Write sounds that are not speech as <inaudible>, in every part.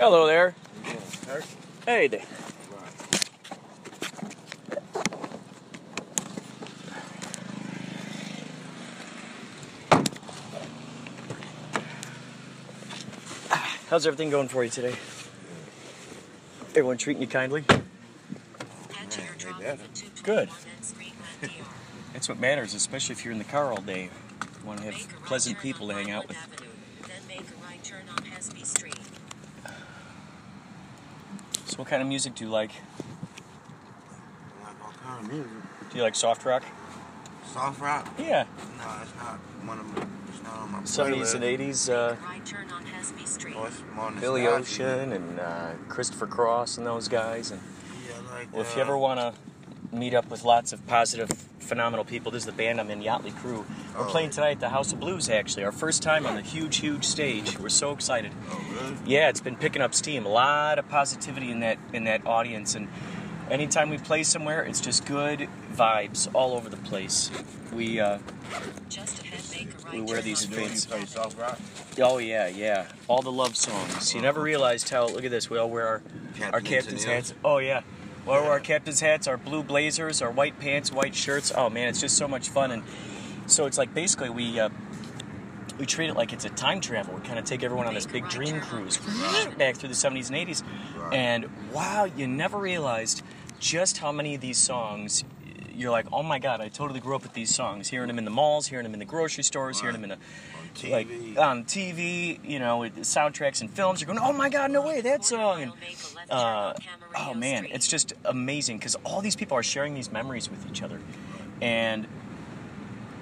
Hello there. Hey there. How's everything going for you today? Everyone treating you kindly? Good. That's what matters, especially if you're in the car all day. You want to have pleasant people to hang out with. So, what kind of music do you like? Like all kind of music. Do you like soft rock? Soft rock? Yeah. No, it's not one of my. It's not on my 70s and 80s, uh, Oh, it's more Billy. Ocean and uh, Christopher Cross and those guys. And Yeah, I like well, if uh, you ever want to meet up with lots of positive, phenomenal people, this is the band I'm in, Yachtley Crew. We're Oh. playing tonight at the House of Blues, actually. Our first time on the huge, huge stage. We're so excited. Oh, really? Yeah, it's been picking up steam. A lot of positivity in that in that audience, and anytime we play somewhere, it's just good vibes all over the place. We uh, we wear these You, do you fins. play soft rock? Oh yeah, yeah. All the love songs. You never realized how. Look at this. We all wear our our captain's hats. Oh yeah. We all wear our captain's hats, our blue blazers, our white pants, white shirts. Oh man, it's just so much fun. And so it's like basically we. Uh, we treat it like it's a time travel. We kind of take everyone on this big dream cruise back through the 70s and 80s. Right. And wow, you never realized just how many of these songs you're like, oh my god, I totally grew up with these songs. Hearing them in the malls, hearing them in the grocery stores, hearing them in the On like TV. on TV, you know, with soundtracks and films. You're going, oh my god, no way, that song. And uh, oh man, it's just amazing because all these people are sharing these memories with each other, and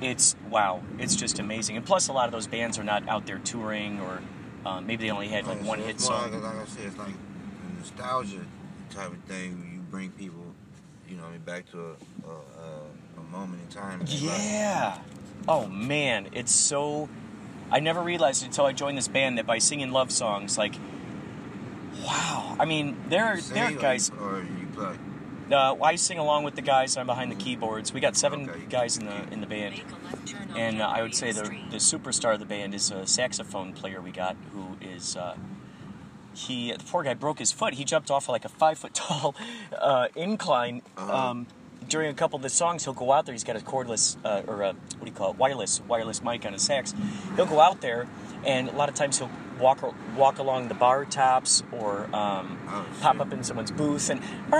it's wow, it's just amazing. And plus, a lot of those bands are not out there touring, or uh, maybe they only had like Yeah, one hit song. Like, like I said, it's like a nostalgia type of thing. You bring people, you know, back to a, a, a, a moment in time. in their life. Yeah. Oh man, it's so. I never realized until I joined this band that by singing love songs, like, wow. I mean, there are there are guys. Or you play. Uh, I sing along with the guys. I'm behind the keyboards. We got seven Okay. guys in the in the band, and uh, I would say the the superstar of the band is a saxophone player we got who is. Uh, he the poor guy broke his foot. He jumped off like a five foot <laughs> tall uh, incline. Uh-huh. Um, during a couple of the songs, he'll go out there. He's got a cordless uh, or a, what do you call it, wireless wireless mic on his sax. He'll go out there, and a lot of times he'll walk walk along the bar tops or um, Oh, pop up in someone's booth and. Oh,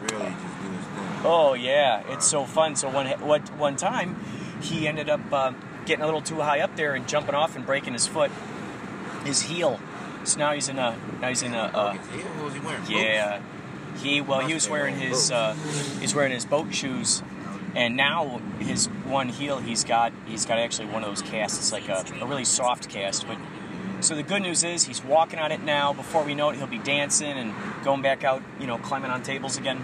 really just do his thing. Oh yeah, it's so fun. So one one one time, he ended up uh, getting a little too high up there and jumping off and breaking his foot, his heel. So now he's in a now he's in a uh, what was he wearing? yeah. He well he was wearing his uh, he's wearing his boat shoes, and now his one heel he's got he's got actually one of those casts. It's like a, a really soft cast, but. So the good news is he's walking on it now. Before we know it, he'll be dancing and going back out, you know, climbing on tables again.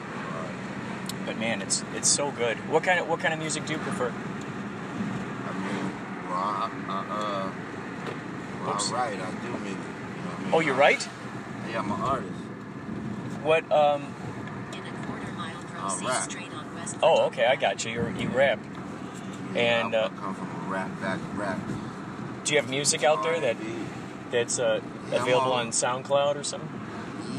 But man, it's it's so good. What kind of what kind of music do you prefer? I mean, well, I, I, uh, well, Oops. I write, I do music. Oh, you write? Yeah, I'm an artist. What? Um. I'll rap. Oh, okay, I got you. You're, you rap. Yeah, And, I, uh, I come from a rap back rap. Do you have music out there that that's uh, Yeah, available all- on SoundCloud or something?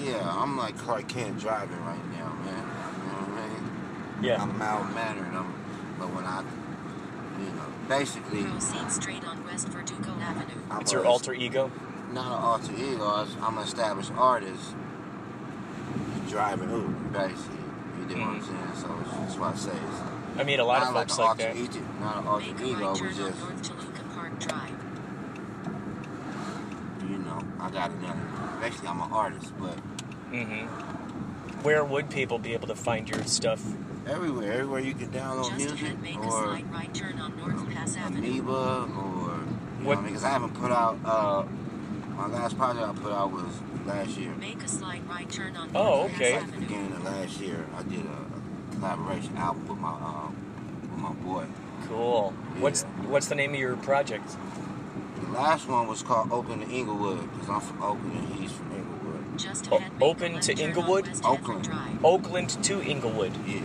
Yeah, I'm like Clark Kent driving right now, man. You know what I mean? Yeah. I'm mild mannered. I'm, but when I, you know, basically, Proceed straight on West Verdugo Avenue. I'm It's your alter ego. Not an alter ego. I was- I'm an established artist driving Uber, basically. You get what I'm Mhm. saying? So that's why I say it's I meet a lot of folks an like alter that. ego, not an alter Make a ego, right but just Park Drive. you know, I got another. Basically, I'm an artist, but hmm Where would people be able to find your stuff? everywhere, everywhere you can download Just music ahead, make a or slight right turn on North Pass Avenue. Amoeba or you What- know, because I haven't put out. Uh, my last project I put out was last year. Make a slight right turn on Oh, okay. At the beginning of last year, I did a, a collaboration album with my um, with my boy. Cool. What's Yeah. what's the name of your project? The last one was called Open to Inglewood because I'm from Oakland and he's from Inglewood. Just O- ahead, make open to Inglewood? Oakland. Oakland to Inglewood. Yeah.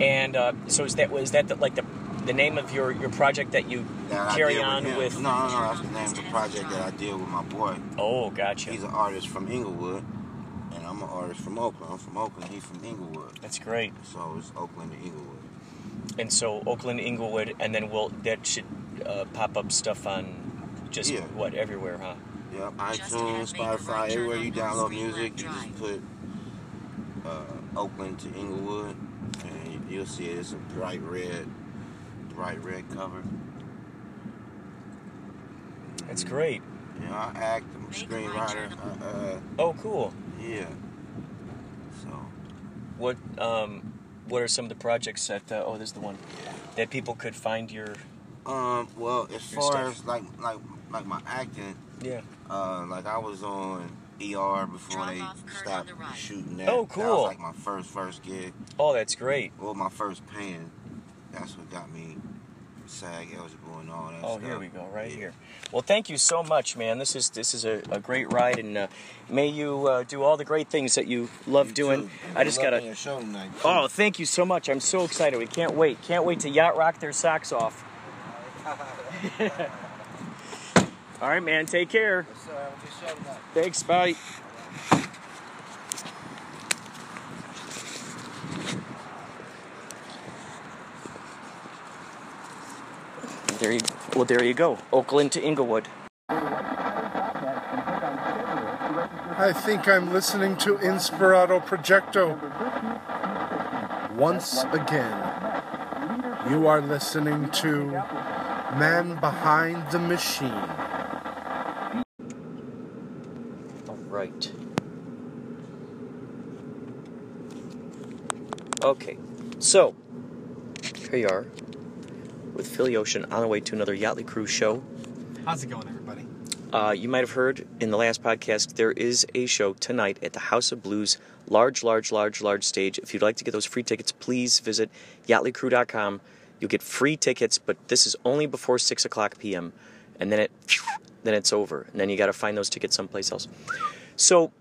And uh, so is that was that the, like the the name of your your project that you That carry did on him. with? No, no, no. That's the name of the project that I did with my boy. Oh, gotcha. He's an artist from Inglewood, and I'm an artist from Oakland. I'm from Oakland. He's from Inglewood. That's great. So it's Oakland to Inglewood. And so Oakland, Inglewood, and then we'll that should uh, pop up stuff on just Yeah. what everywhere, huh? Yep. Just iTunes, ahead, make a Spotify, everywhere you download music, you just put uh, Oakland to Inglewood, and you'll see it. It's a bright red, bright red cover. That's great. You know, I act, I'm a Make a right screenwriter. uh, Oh, cool. yeah. So, What um, what are some of the projects that? Uh, oh, there's the one that people could find your. um, well, as far stuff. as like like like my acting, Yeah. uh, like I was on ER before Drop they stopped the right. shooting that. Oh, cool. That cool. was like my first first gig. Oh, that's great. Well, my first paying. That's what got me SAG eligible and all that Oh, stuff. here we go, right Yeah. here. Well, thank you so much, man. This is this is a, a great ride, and uh, may you uh, do all the great things that you love You doing. I just gotta. show tonight. too. Oh, thank you so much. I'm so excited. We can't wait. Can't wait to yacht rock their socks off. <laughs> All right, man. Take care. Yes, sir. Have a good show tonight. Thanks. Bye. There you. Well, there you go. Oakland to Inglewood. I think I'm listening to Inspirato Projecto. Once again, you are listening to Man Behind the Machine. All right. Okay, so here you are with Philly Ocean on the way to another Yachtley Cruise show. How's it going, everybody? Uh, you might have heard in the last podcast there is a show tonight at the House of Blues, large, large, large, large stage. If you'd like to get those free tickets, please visit yachtleycrew.com. You'll get free tickets, but this is only before six o'clock p.m. and then it then it's over, and then you got to find those tickets someplace else. So,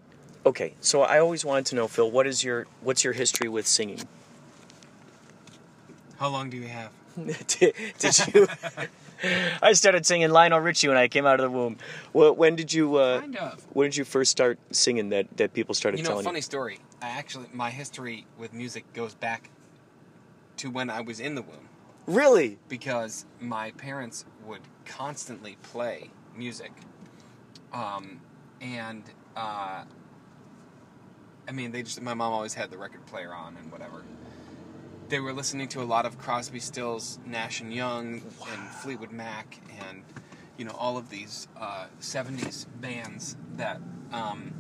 okay, so I always wanted to know, Phil, what is your what's your history with singing? How long do you have? <laughs> did, did you? <laughs> I started singing Lionel Richie when I came out of the womb. Well, when did you? Uh, Kind of. when did you first start singing that that people started telling You know, telling funny story. I actually, my history with music goes back to when I was in the womb? Really? because my parents would constantly play music, um, and uh, I mean, they just my mom always had the record player on and whatever. They were listening to a lot of Crosby, Stills, Nash and Young, and Fleetwood Mac, and you know all of these uh, '70s bands that. Um,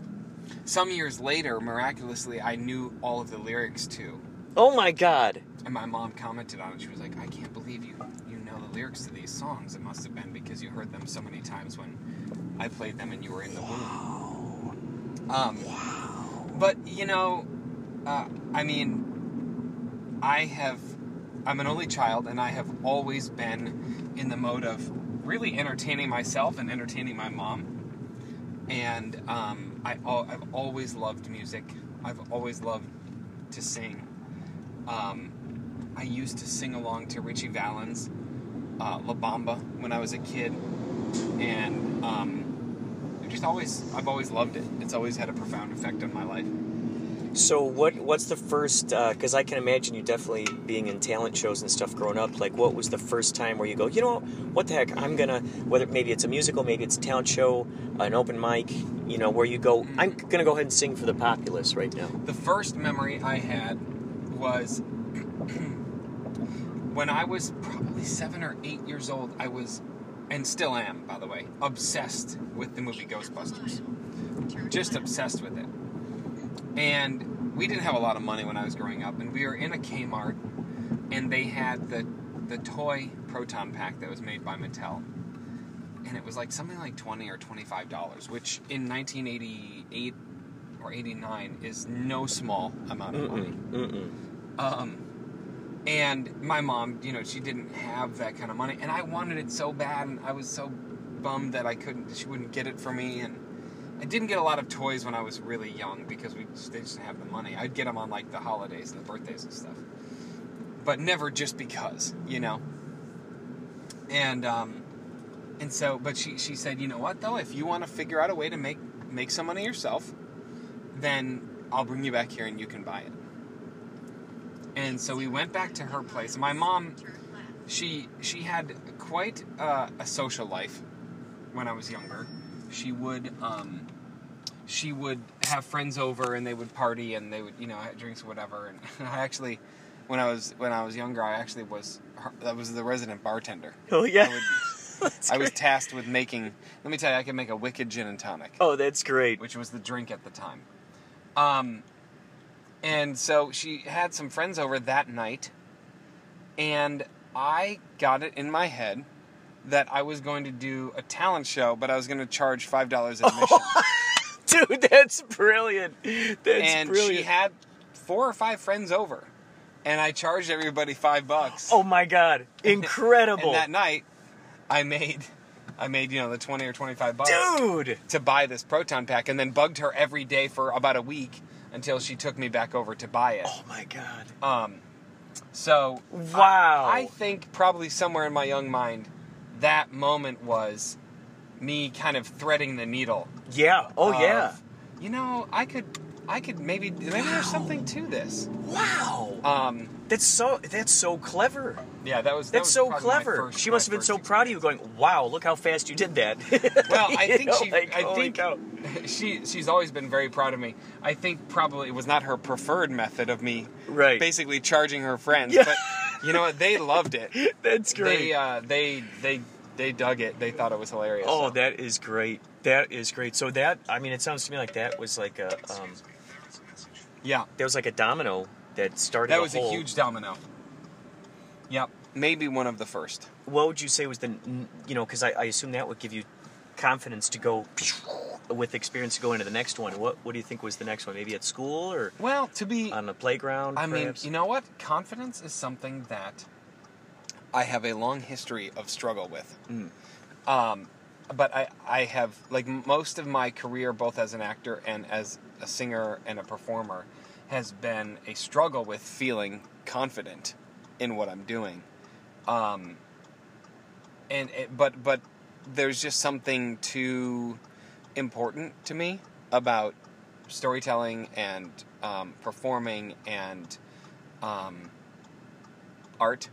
some years later, miraculously, I knew all of the lyrics to. Oh my God! And my mom commented on it. She was like, "I can't believe you you know the lyrics to these songs. It must have been because you heard them so many times when I played them and you were in the womb." Um, But you know, uh, I mean, I have. I'm an only child, and I have always been in the mode of really entertaining myself and entertaining my mom. And um, I, I've always loved music. I've always loved to sing. Um, I used to sing along to Ritchie Valens, uh, La Bamba when I was a kid, and um, just always I've always loved it. It's always had a profound effect on my life. So what what's the first? Uh, because I can imagine you definitely being in talent shows and stuff growing up. Like, what was the first time where you go, you know, what the heck? I'm gonna whether maybe it's a musical, maybe it's a talent show, an open mic. You know, where you go, I'm mm. gonna go ahead and sing for the populace right now. The first memory I had was <clears throat> when I was probably seven or eight years old. I was, and still am, by the way, obsessed with the movie Ghostbusters. Just obsessed with it. And we didn't have a lot of money when I was growing up, and we were in a Kmart, and they had the the toy proton pack that was made by Mattel, and it was like something like twenty or twenty five dollars, which in nineteen eighty eight or eighty nine is no small amount of money. Mm-mm. Um, and my mom, you know, she didn't have that kind of money, and I wanted it so bad, and I was so bummed that I couldn't. She wouldn't get it for me, and I didn't get a lot of toys when I was really young because we just, they just didn't have the money. I'd get them on like the holidays and the birthdays and stuff, but never just because, you know. And um, and so, but she she said, you know what though, if you want to figure out a way to make make some money yourself, then I'll bring you back here and you can buy it. And so we went back to her place. My mom, she she had quite uh, a social life when I was younger. She would um, she would have friends over and they would party and they would you know have drinks or whatever. And <laughs> I actually, when I was when I was younger, I actually was that was the resident bartender. Oh yeah. I, would, <laughs> I was tasked with making. Let me tell you, I could make a wicked gin and tonic Oh, that's great. which was the drink at the time. Um, and so she had some friends over that night, and I got it in my head that I was going to do a talent show, but I was going to charge five dollars <laughs> admission. <laughs> Dude, that's brilliant. That's and brilliant. she had four or five friends over, and I charged everybody five bucks. oh my god, <laughs> incredible, And that night, I made, I made you know the twenty or twenty five bucks. dude. to buy this proton pack and then bugged her every day for about a week until she took me back over to buy it. Oh my god. Um, so Wow. I, I think probably somewhere in my young mind, that moment was me kind of threading the needle. Yeah. Oh of, yeah. You know, I could, I could maybe maybe there's something to this. Wow. Um, That's so. That's so clever. yeah, that was that That's was so clever. first- she must have been so proud of you, going, "Wow, look how fast you did that." <laughs> Well, I <laughs> think know, she. like, I think cow. <laughs> she. She's always been very proud of me. I think probably it was not her preferred method of me, Right. Basically charging her friends, Yeah. but you know what? They loved it. That's great. They. Uh, they. They. They dug it. They thought it was hilarious. oh, so. that is great. That is great. So that, I mean, it sounds to me like that was like a, um, Yeah, that was like a domino that started. that was a whole- huge domino. Yep, maybe one of the first. What would you say was the, you know, because I, I assume that would give you confidence to go with experience to go into the next one. What What do you think was the next one? Maybe at school or Well, to be on the playground? I mean, you know what? Confidence is something that I have a long history of struggle with. Mm. Um, but I, I have like most of my career, both as an actor and as a singer and a performer, has been a struggle with feeling confident in what I'm doing. Um, and it, but but there's just something too important to me about storytelling and um, performing and um, art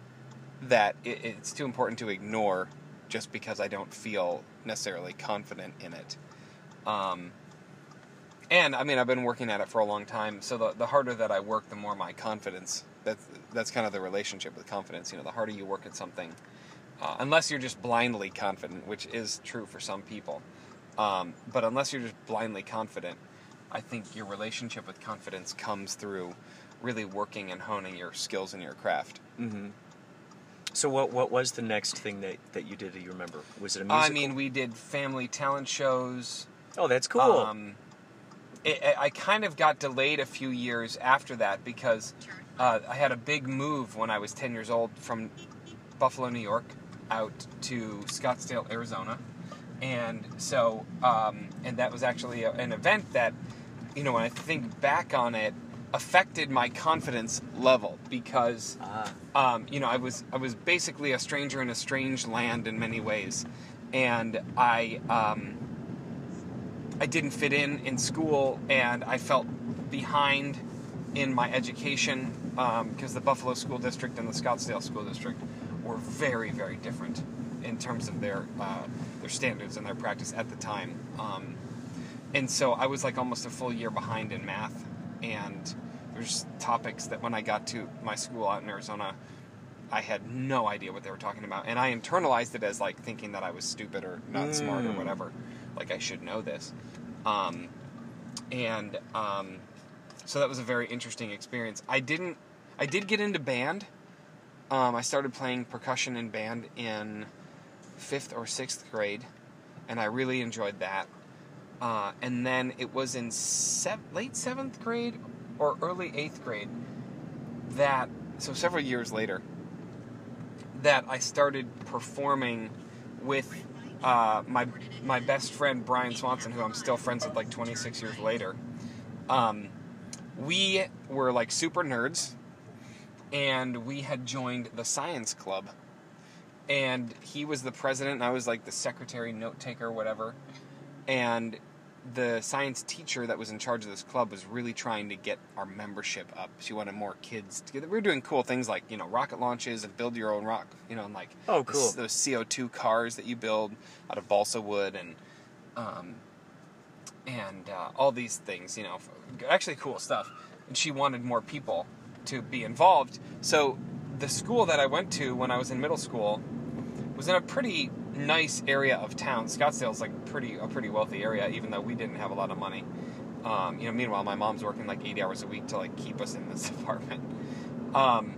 that it, it's too important to ignore just because I don't feel necessarily confident in it. Um, and I mean, I've been working at it for a long time, so the, the harder that I work, the more my confidence. That's that's kind of the relationship with confidence. You know, the harder you work at something, uh, unless you're just blindly confident, which is true for some people. Um, but unless you're just blindly confident, I think your relationship with confidence comes through really working and honing your skills in your craft. So what what was the next thing that, that you did? Do you remember? Was it a musical? I mean, we did family talent shows. oh, that's cool. Um, it, I- I kind of got delayed a few years after that because uh, I had a big move when I was 10 years old from Buffalo, New York, out to Scottsdale, Arizona. And so, um, and that was actually a, an event that, you know, when I think back on it, affected my confidence level because ah, um, you know, I was I was basically a stranger in a strange land in many ways, and I um, I didn't fit in in school, and I felt behind in my education because the Buffalo School District and the Scottsdale School District were very, very different in terms of their uh, their standards and their practice at the time. Um, and so I was like almost a full year behind in math, and there's topics that when I got to my school out in Arizona, I had no idea what they were talking about, and I internalized it as like thinking that I was stupid or not smart or whatever, like I should know this. Um, and um, so that was a very interesting experience. I didn't, I did get into band. Um, I started playing percussion in band in fifth or sixth grade, and I really enjoyed that. Uh, and then it was in sev- late seventh grade or early eighth grade that, so several years later, that I started performing with uh, my my best friend Brian Swanson, who I'm still friends with like 26 years later. Um, we were like super nerds, and we had joined the science club. And he was the president, and I was like the secretary, note taker, whatever. And the science teacher that was in charge of this club was really trying to get our membership up. She wanted more kids together. We were doing cool things like you know rocket launches and build your own rock. You know, and like Oh, cool. those CO two cars that you build out of balsa wood and um, and uh, all these things. You know, actually cool stuff. And she wanted more people to be involved. So the school that I went to when I was in middle school was in a pretty nice area of town. Scottsdale's like pretty a pretty wealthy area, even though we didn't have a lot of money. Um, you know, meanwhile, my mom's working like 80 hours a week to like keep us in this <laughs> apartment. Um,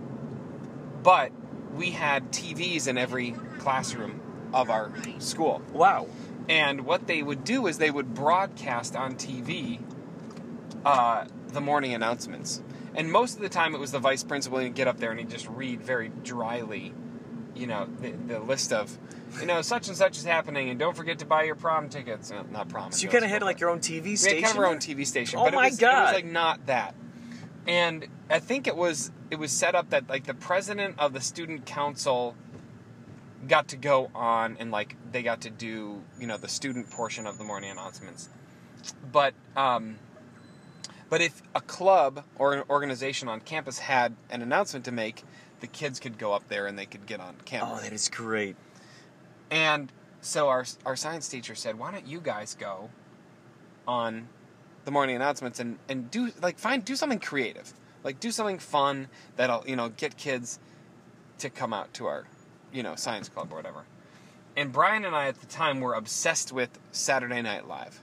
but we had TVs in every classroom of our school. Wow. And what they would do is they would broadcast on TV uh, the morning announcements. And most of the time it was the vice principal and he'd get up there and he'd just read very dryly, you know, the, the list of, you know, such and such is happening and don't forget to buy your prom tickets. Uh, not prom. So you middle kind of had like your own TV station. we station. had kind of our own TV station. Oh but my it was, It was like not that. And I think it was it was set up that like the president of the student council got to go on and like they got to do you know the student portion of the morning announcements. But um, but if a club or an organization on campus had an announcement to make, the kids could go up there and they could get on camera. Oh, that is great. And so our our science teacher said, "Why don't you guys go on the morning announcements and and do like find do something creative, like do something fun that'll you know get kids to come out to our you know science club or whatever." And Brian and I at the time were obsessed with Saturday Night Live.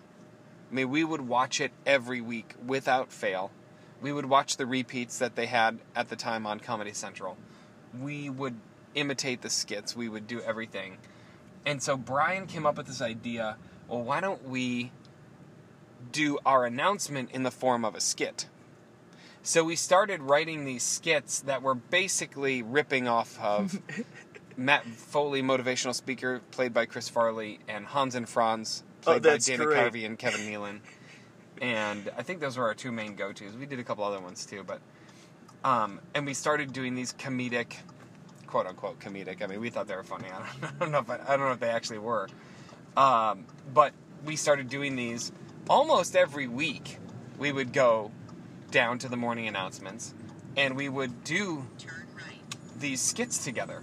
I mean, we would watch it every week without fail. We would watch the repeats that they had at the time on Comedy Central. We would imitate the skits. We would do everything. And so Brian came up with this idea well, why don't we do our announcement in the form of a skit? So we started writing these skits that were basically ripping off of <laughs> Matt Foley, motivational speaker, played by Chris Farley, and Hans and Franz, Oh, played by that's Dana great. Carvey and Kevin Nealon. And I think those were our two main go-tos. We did a couple other ones too, but um, and we started doing these comedic, quote unquote comedic. I mean, we thought they were funny. I <laughs> don't, I don't know if I, I don't know if they actually were, um, but we started doing these almost every week. We would go down to the morning announcements, and we would do right. these skits together.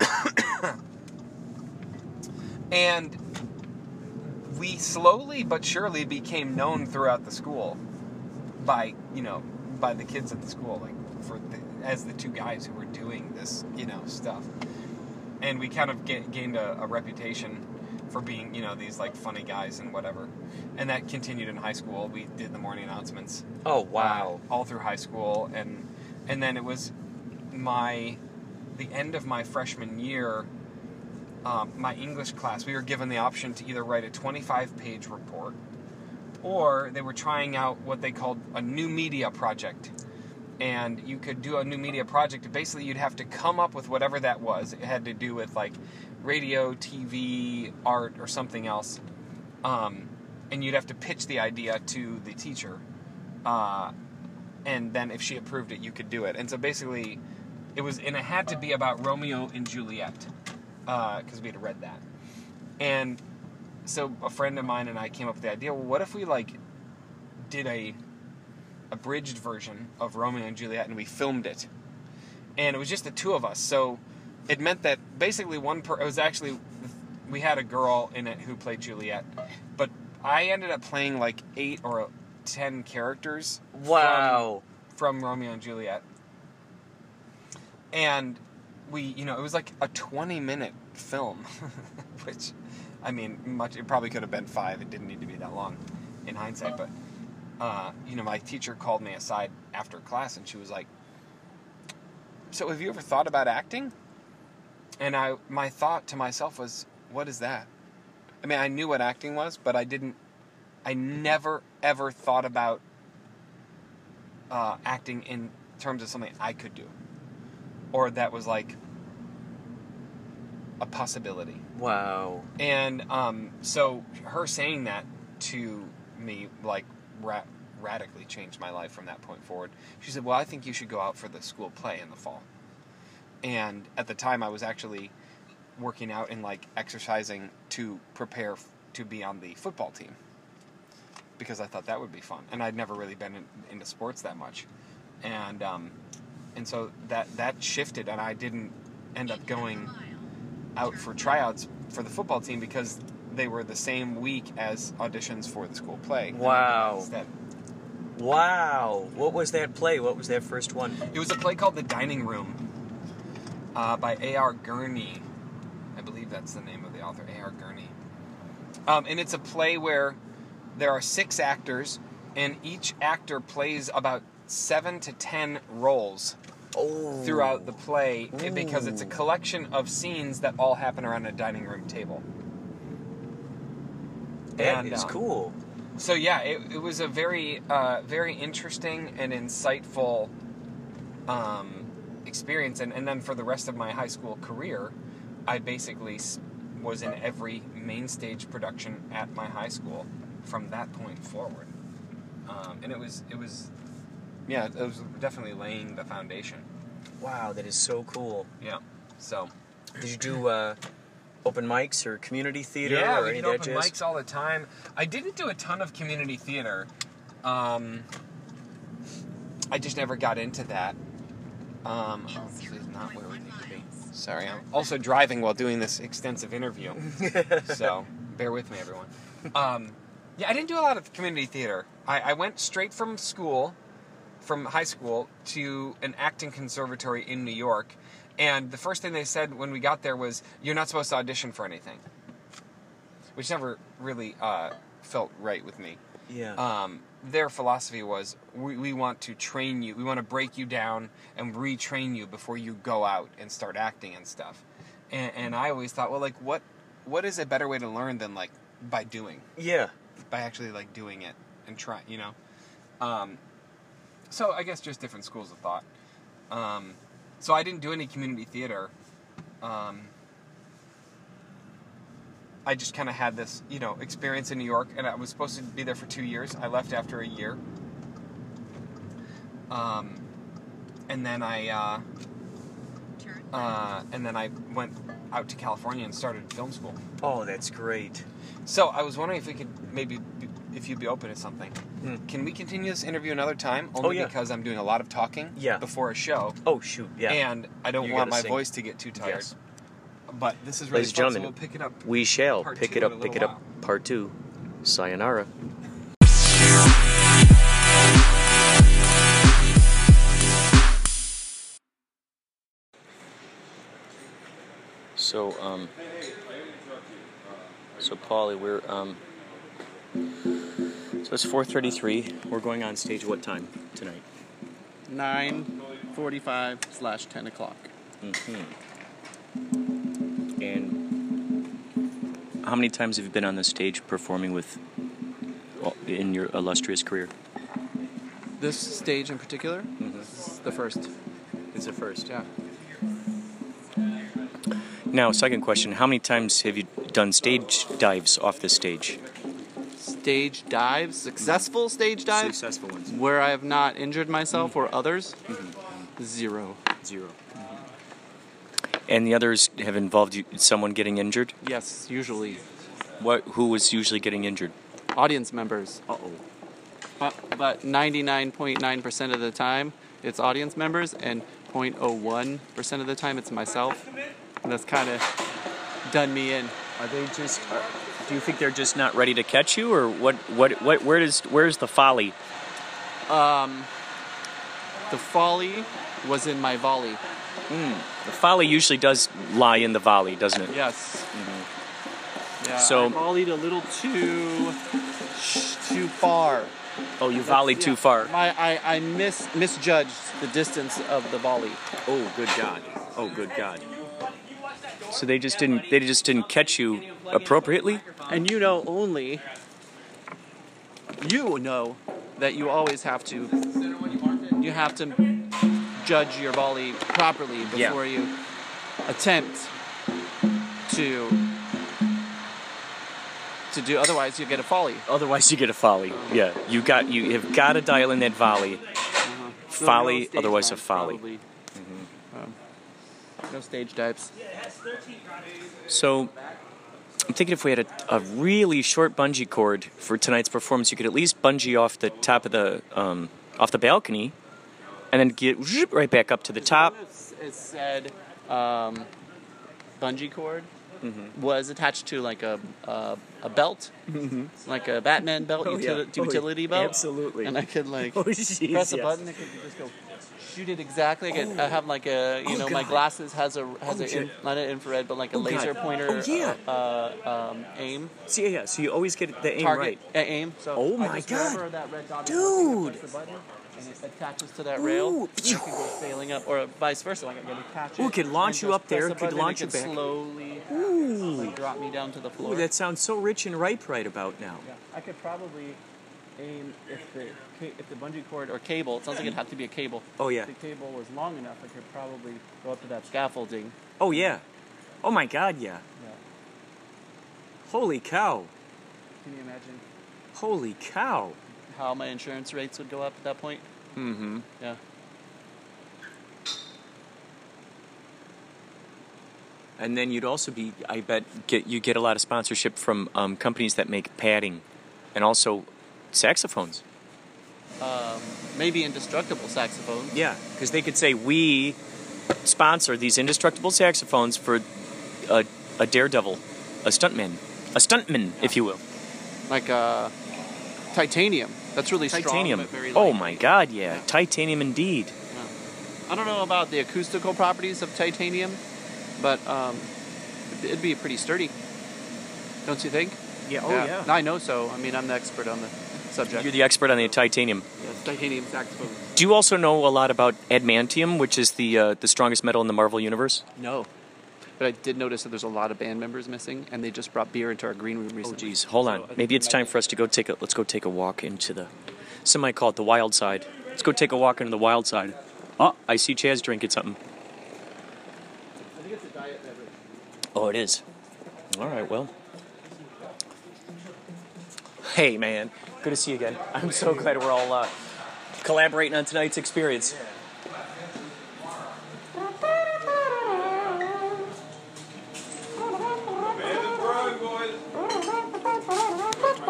<coughs> and we slowly but surely became known throughout the school by, you know, by the kids at the school, like for the, as the two guys who were doing this, you know, stuff. And we kind of ga- gained a, a reputation for being, you know, these like funny guys and whatever. And that continued in high school. We did the morning announcements Oh wow. uh, all through high school, and and then it was my the end of my freshman year. Um, my English class, we were given the option to either write a 25 page report or they were trying out what they called a new media project. And you could do a new media project. Basically, you'd have to come up with whatever that was. It had to do with like radio, TV, art, or something else. Um, and you'd have to pitch the idea to the teacher. Uh, and then if she approved it, you could do it. And so basically, it was, and it had to be about Romeo and Juliet because we had read that. And so a friend of mine and I came up with the idea. Well, what if we like did a abridged version of Romeo and Juliet, and we filmed it. And it was just the two of us, so it meant that basically one per it was actually we had a girl in it who played Juliet, but I ended up playing like eight or ten characters. from- Wow. from Romeo and Juliet. And we, you know, it was like a 20 minute film, <laughs> which, I mean, much, it probably could have been five. It didn't need to be that long in hindsight. But, uh, you know, my teacher called me aside after class and she was like, So have you ever thought about acting? And I, my thought to myself was, What is that? I mean, I knew what acting was, but I didn't, I never ever thought about uh, acting in terms of something I could do, or that was like a possibility. Wow. And um, so her saying that to me, like, ra- radically changed my life from that point forward. She said, "Well, I think you should go out for the school play in the fall." And at the time, I was actually working out and like exercising to prepare f- to be on the football team because I thought that would be fun, and I'd never really been in, into sports that much, and um, and so that that shifted, and I didn't end up going out for tryouts for the football team because they were the same week as auditions for the school play. Wow. that Wow. What was that play? What was that first one? It was a play called The Dining Room uh, by A.R. Gurney. I believe that's the name of the author, A.R. Gurney. Um, and it's a play where there are six actors, and each actor plays about seven to ten roles Oh. throughout the play eh, because it's a collection of scenes that all happen around a dining room table. That And, is um, cool. So yeah, it, it was a very, uh, very interesting and insightful um, experience. And, and then for the rest of my high school career, I basically was in every main stage production at my high school from that point forward. Um, and it was, it was, yeah, it was definitely laying the foundation. Wow, that is so cool. Yeah. So Did you do uh, open mics or community theater yeah, or we any did open jazz? mics all the time. I didn't do a ton of community theater. Um, I just never got into that. Um, oh, this is not where we need to be. Sorry, I'm also driving while doing this extensive interview. <laughs> so bear with me, everyone. Um, yeah, I didn't do a lot of community theater. I, I went straight from school, from high school, to an acting conservatory in New York. And the first thing they said when we got there was, "You're not supposed to audition for anything," which never really uh, felt right with me. Yeah. um, their philosophy was we, we want to train you we want to break you down and retrain you before you go out and start acting and stuff. And, and i always thought well like what what is a better way to learn than like by doing? Yeah. by actually like doing it and trying, you know? Um, so i guess just different schools of thought. Um, so i didn't do any community theater um, I just kind of had this, you know, experience in New York, and I was supposed to be there for two years. I left after a year, um, and then I, uh, uh, and then I went out to California and started film school. Oh, that's great. So I was wondering if we could maybe, be, if you'd be open to something. Hmm. Can we continue this interview another time? Only Oh, yeah. because I'm doing a lot of talking Yeah. before a show, Oh, shoot. Yeah. and I don't You want my sing. voice to get too tired. Yes. But this is really Ladies and fun, so gentlemen, we'll pick it up. we shall pick it up, pick it little up. Part two. Sayonara. So, um, so Paulie, we're, um, so it's 4.33. We're going on stage what time tonight? 9.45 slash 10 o'clock. And how many times have you been on the stage performing with in your illustrious career? This stage in particular Mm-hmm. this is the first. It's the first. Yeah. Now, second question: How many times have you done stage dives off the stage? Stage dives, successful stage dives, Successful ones. where I have not injured myself or others, Mm-hmm. zero. Zero. And the others have involved you, someone getting injured. Yes, usually. What? Who was usually getting injured? Audience members. Uh oh. But but 99.9% of the time it's audience members and 0.01% of the time it's myself. And that's kind of done me in. Are they just? Are, do you think they're just not ready to catch you, or what? What? What? Where does? Where's the folly? Um, the folly was in my volley. The folly usually does lie in the volley, doesn't it? Yes. Yeah, So- I volleyed a little too too far. Oh, you volleyed Yeah. too far. My, I, I mis, misjudged the distance of the volley. Oh, good God. Oh, good God. So they just didn't. They just didn't catch you appropriately. And you know only, you know that you always have to, you have to judge your volley properly Yeah. before you attempt to, to do, otherwise you get a folly Otherwise, you get a folly. Yeah, you got. You have got to dial in that volley. Folly, No stage otherwise a dives, folly. probably. Um, no stage dives. So, I'm thinking if we had a, a really short bungee cord for tonight's performance, you could at least bungee off the top of the um, off the balcony, and then get right back up to the top. It said um, bungee cord Mm-hmm. was attached to like a a, a belt, like a Batman belt, Oh, yeah. utility, Oh, yeah. utility belt. Absolutely. And I could like <laughs> Oh, jeez, press a yes. button. I could just go shoot it exactly. I, could, I have like a you Oh, know my glasses has a has Oh, a in, not an infrared but like a Oh, God. laser pointer. Oh, yeah. Uh, um, aim So yeah, so you always get the aim target right. uh, aim. So Oh, my God. wherever that red dot is, Dude. I press the button, and it attaches to that rail. Ooh. and you can go sailing up, or vice versa. Like I can attach it. Ooh, could launch you up there, could button, launch it you back. Slowly, Ooh. like drop me down to the floor. Ooh, that sounds so rich and ripe right about now. yeah. I could probably aim if the if the bungee cord or cable. It sounds like it'd have to be a cable. Oh yeah. If the cable was long enough, I could probably go up to that scaffolding. Oh yeah. Oh my God, yeah. Yeah. Holy cow. Can you imagine Holy cow. how my insurance rates would go up at that point? Mm-hmm. Yeah. And then you'd also be, I bet, get you get a lot of sponsorship from um, companies that make padding, and also saxophones. Um, maybe indestructible saxophones. Yeah, because they could say we sponsor these indestructible saxophones for a, a daredevil, a stuntman, a stuntman, if you will. Like uh, titanium. That's really Titanium. strong, but Oh my God, yeah, titanium indeed. I don't know about the acoustical properties of titanium, but um, it'd be pretty sturdy. Don't you think? Yeah. Oh Yeah. I know so. I mean, I'm the expert on the subject. You're the expert on the titanium. Yes, titanium saxophone. Do you also know a lot about adamantium, which is the uh, the strongest metal in the Marvel universe? No. But I did notice that there's a lot of band members missing, and they just brought beer into our green room recently. Oh, geez, hold on. think Maybe it's time for us to go take a. Let's go take a walk into the. Some might call it the wild side. Let's go take a walk into the wild side. Oh, I see Chaz drinking something. I think it's a diet beverage. Oh, it is. All right, well. Hey, man. Good to see you again. <laughs> I'm so glad we're all uh, collaborating on tonight's experience.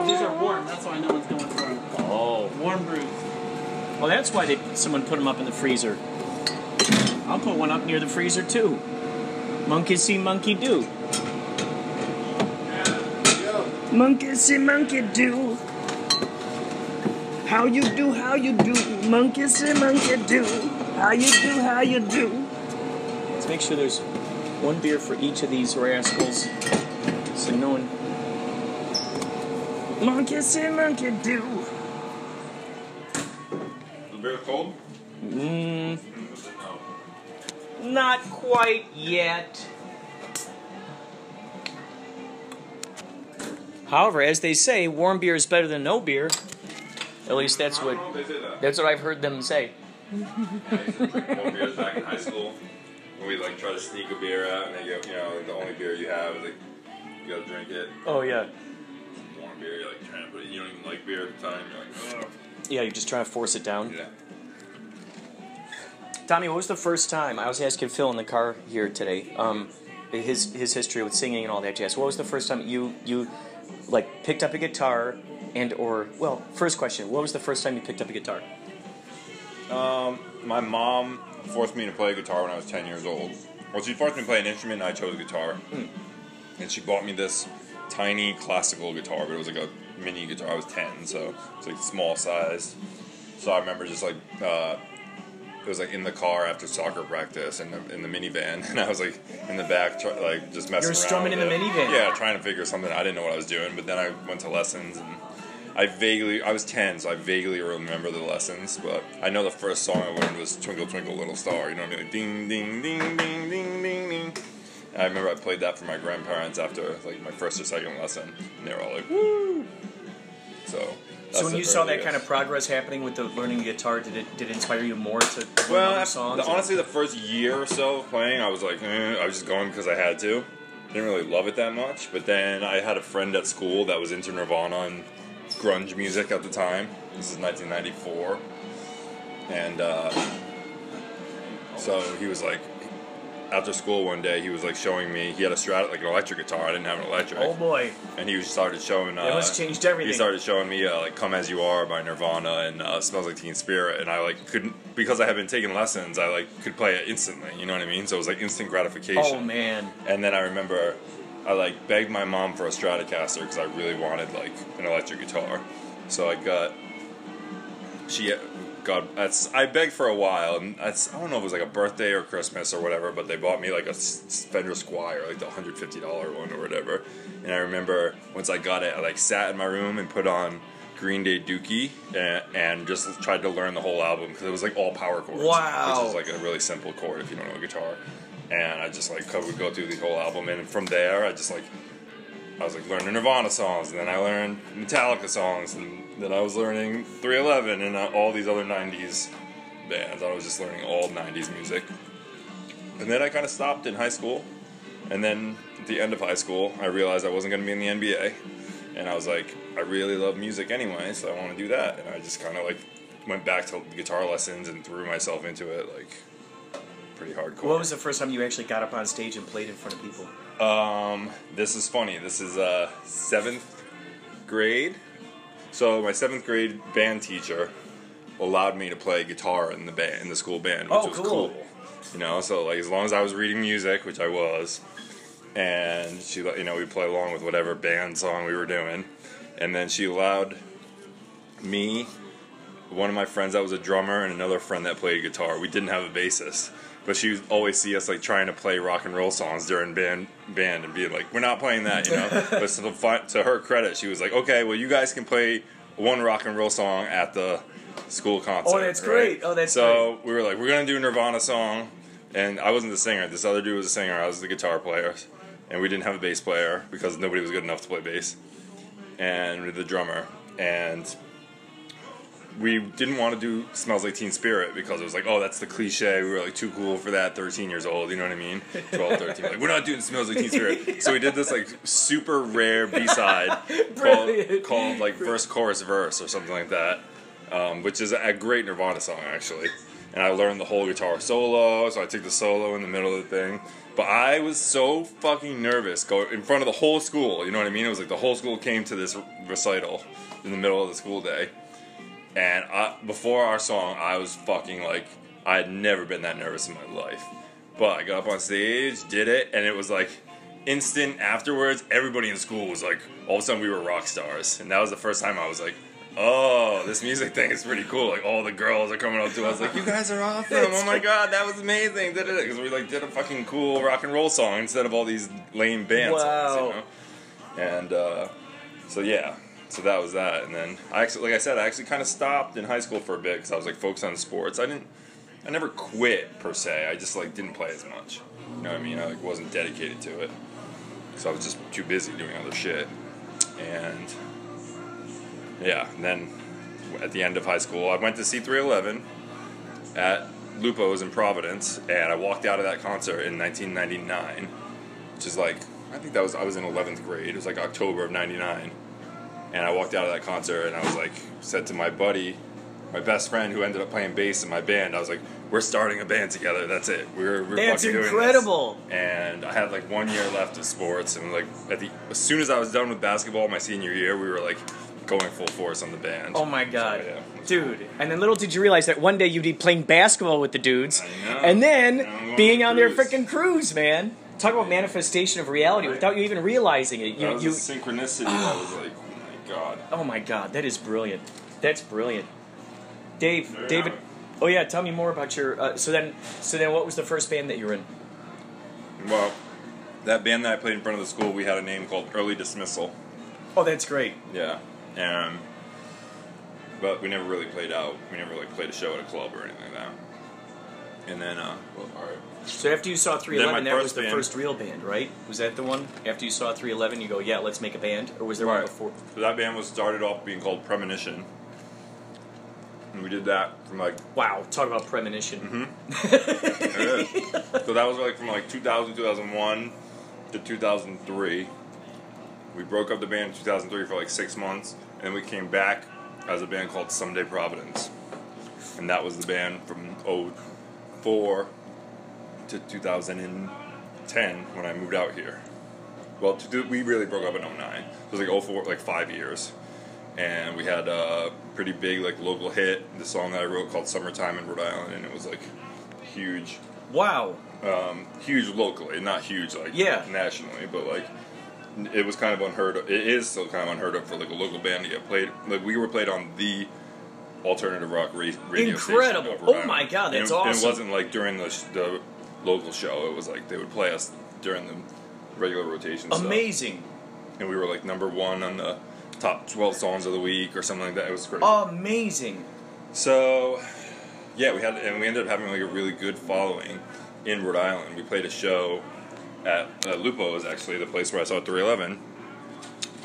These are warm. That's why no one's going for them. Oh. Warm brews. Well, that's why they, someone put them up in the freezer. I'll put one up near the freezer, too. Monkey see, monkey do. Monkey see, monkey do. How you do, how you do. Monkey see, monkey do. How you do, how you do. Let's make sure there's one beer for each of these rascals. So no one. Monkey see, monkey do. The beer cold? Mm, not quite yet. However, as they say, warm beer is better than no beer. At least that's what that. that's what I've heard them say. Warm beers back in high school when we like try to sneak a beer out and they go, you know, like the only beer you have is like you gotta drink it. Oh yeah. Warm beer, you're like trying to put it. You don't even like beer at the time. You're like, oh. Yeah, you're just trying to force it down. Yeah. Tommy, what was the first time? I was asking Phil in the car here today. Um, his his history with singing and all that jazz. What was the first time you you like picked up a guitar And or well, first question: What was the first time you picked up a guitar? Um, my mom forced me to play guitar when I was 10 years old. Well, she forced me to play an instrument, and I chose guitar. And she bought me this tiny classical guitar, but it was like a mini guitar. I was 10, so it's like small size. So I remember just like, uh, it was like in the car after soccer practice in the, in the minivan, <laughs> and I was like in the back, try, like just messing You're around. strumming with in the it. minivan? Yeah, trying to figure something. I didn't know what I was doing, but then I went to lessons and I vaguely, I was 10, so I vaguely remember the lessons, but I know the first song I learned was Twinkle Twinkle Little Star. You know what I mean? Like, ding, ding, ding, ding, ding, ding, ding. And I remember I played that for my grandparents after like my first or second lesson, and they were all like, woo! So, So when you saw that kind of progress happening with the learning the guitar, did it did it inspire you more to learn Well, other songs? the- honestly, the first year or so of playing, I was like, eh, I was just going because I had to. Didn't really love it that much. But then I had a friend at school that was into Nirvana and grunge music at the time. This is 1994, and uh, so he was like, after school one day, he was like showing me. He had a Strat, like an electric guitar. I didn't have an electric. oh boy, and he started showing. Uh, It must have changed everything. He started showing me uh, like "Come as You Are" by Nirvana and uh, "Smells Like Teen Spirit," and I like couldn't because I had been taking lessons. I like could play it instantly. You know what I mean? So it was like instant gratification. oh man, And then I remember I like begged my mom for a Stratocaster because I really wanted like an electric guitar. So I got she uh, got that's I begged for a while and that's I don't know if it was like a birthday or Christmas or whatever, but they bought me like a Fender Squier, like the hundred fifty dollar one or whatever. And I remember once I got it, I like sat in my room and put on. Green Day Dookie and, and just tried to learn the whole album because it was like all power chords, Wow. which is like a really simple chord if you don't know a guitar and I just like would go through the whole album, and from there I just like I was like learning Nirvana songs, and then I learned Metallica songs, and then I was learning 311 and uh, all these other 90s bands. I was just learning all 90s music, and then I kind of stopped in high school, and then at the end of high school I realized I wasn't going to be in the NBA, and I was like I really love music anyway, so I want to do that, and I just kind of like went back to guitar lessons and threw myself into it like pretty hardcore. what was the first time you actually got up on stage and played in front of people? Um, this is funny. This is uh seventh grade. So my seventh grade band teacher allowed me to play guitar in the band in the school band, which Oh, was cool. cool. You know, so like as long as I was reading music, which I was, and she let you know we play along with whatever band song we were doing, and then she allowed me, one of my friends that was a drummer, and another friend that played guitar. We didn't have a bassist. But she would always see us like trying to play rock and roll songs during band band and being like, "We're not playing that," you know. <laughs> but to, to her credit, she was like, "Okay, well, you guys can play one rock and roll song at the school concert." Oh, that's right? great. Oh, that's so we were like, "We're gonna do a Nirvana song," and I wasn't the singer. This other dude was the singer. I was the guitar player, and we didn't have a bass player because nobody was good enough to play bass, and the drummer and we didn't want to do smells like teen spirit because it was like oh that's the cliche we were like too cool for that 13 years old you know what i mean? 12 13 like we're not doing smells like teen spirit. <laughs> So we did this like super rare b-side <laughs> called, called like verse chorus verse or something like that um, which is a great nirvana song actually. And i learned the whole guitar solo so i took the solo in the middle of the thing. But i was so fucking nervous go in front of the whole school you know what i mean? It was like the whole school came to this recital in the middle of the school day and I, before our song, I was fucking like, I had never been that nervous in my life. But I got up on stage, did it, and it was like instant afterwards. Everybody in school was like, all of a sudden we were rock stars. And that was the first time I was like, oh, this music thing is pretty cool. Like all the girls are coming up to us, like, you guys are awesome. Oh my god, that was amazing. Because we like did a fucking cool rock and roll song instead of all these lame band songs, Wow. you know? And uh, so yeah, so that was that. And then I actually, like I said, I actually kind of stopped in high school for a bit because I was like focused on sports. I didn't, I never quit per se. I just like didn't play as much. You know what I mean? I like wasn't dedicated to it, so I was just too busy doing other shit. And yeah, and then at the end of high school, I went to see 311 at Lupo's in Providence, and I walked out of that concert in 1999, which is like I think that was I was in 11th grade. It was like October of '99, and I walked out of that concert, and I was like, said to my buddy, my best friend who ended up playing bass in my band, I was like, we're starting a band together. That's it. We're, we're That's fucking doing this." incredible. And I had like one year left of sports, and like at the as soon as I was done with basketball my senior year, we were like going full force on the band. Oh my god, So, yeah. dude! And then little did you realize that one day you'd be playing basketball with the dudes, and then being on on their freaking cruise, man. Talk about manifestation of reality without you even realizing it. That You, was you, synchronicity that was like, god. oh my god, that is brilliant. That's brilliant. Dave, Yeah. David. Oh yeah, tell me more about your. Uh, so then, so then, what was the first band that you were in? Well, that band that I played in front of the school, we had a name called Early Dismissal. Oh, that's great. Yeah, and but we never really played out. We never like played a show at a club or anything like that. And then, uh, well, all right. So after you saw 311, that was the band- first real band, right? Was that the one? After you saw 311, you go, yeah, let's make a band, or was there one Right. before? So that band was started off being called Premonition, and we did that from like Wow, talk about premonition. Mm-hmm. <laughs> So that was like from like 2000, 2001 to 2003. We broke up the band in 2003 for like six months, and then we came back as a band called Someday Providence. And that was the band from 04 to 2010 when I moved out here. Well, to do, we really broke up in 09. It was like 04, like five years. And we had a pretty big like local hit, the song that I wrote called "Summertime in Rhode Island," and it was like huge, Wow. um, huge locally, not huge like Yeah. nationally, but like it was kind of unheard of. It is still kind of unheard of for like a local band to get played. Like we were played on the alternative rock radio Incredible. station of Oh my. God, And that's it, and awesome. it wasn't like during the sh- the local show. It was like they would play us during the regular rotation. stuff. Amazing. And we were like number one on the top twelve songs of the week or something like that. It was great. Amazing. So, yeah, we had, and we ended up having like a really good following in Rhode Island. We played a show at uh, Lupo's, actually, the place where I saw 311,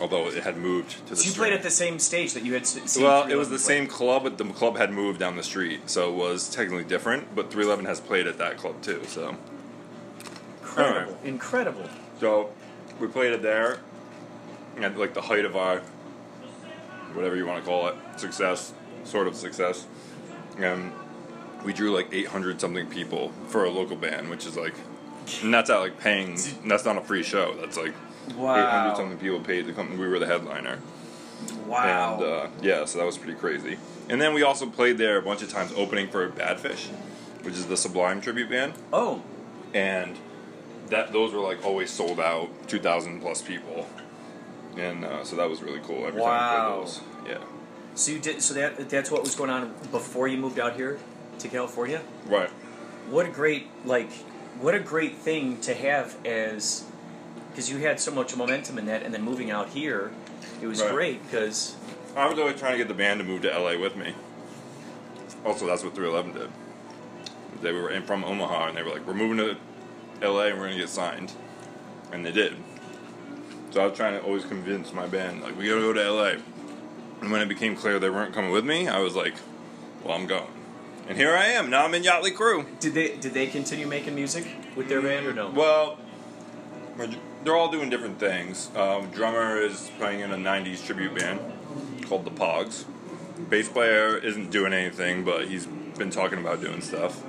although it had moved to the So you street. played at the same stage that you had seen. well, it was the play. same club, but the club had moved down the street, so it was technically different. But 311 has played at that club too, so Incredible. Alright. Incredible. so we played it there at like the height of our whatever you want to call it success, sort of success, and we drew like 800 something people for a local band, which is like, <laughs> and that's not like paying. That's not a free show. That's like 800 something people paid to come. We were the headliner. Wow. And uh, yeah, so that was pretty crazy. And then we also played there a bunch of times opening for Badfish, which is the Sublime tribute band. oh, And that those were like always sold out, 2,000 plus people. And uh, so that was really cool every time Wow. we played those. Yeah. so you did. So that that's what was going on before you moved out here to California. Right. What a great like. What a great thing to have as because you had so much momentum in that, and then moving out here, it was Right. great because I was always trying to get the band to move to LA with me. Also, that's what 311 did. They were in from Omaha, and they were like, "We're moving to LA, and we're gonna get signed," and they did. So I was trying to always convince my band, like, "We gotta go to LA." And when it became clear they weren't coming with me, I was like, "Well, I'm going." And here I am. Now I'm in Yachtley Crew. did they did they continue making music with their band or no? Well, they're all doing different things. Um, drummer is playing in a '90s tribute band called the Pogs. Bass player isn't doing anything, but he's been talking about doing stuff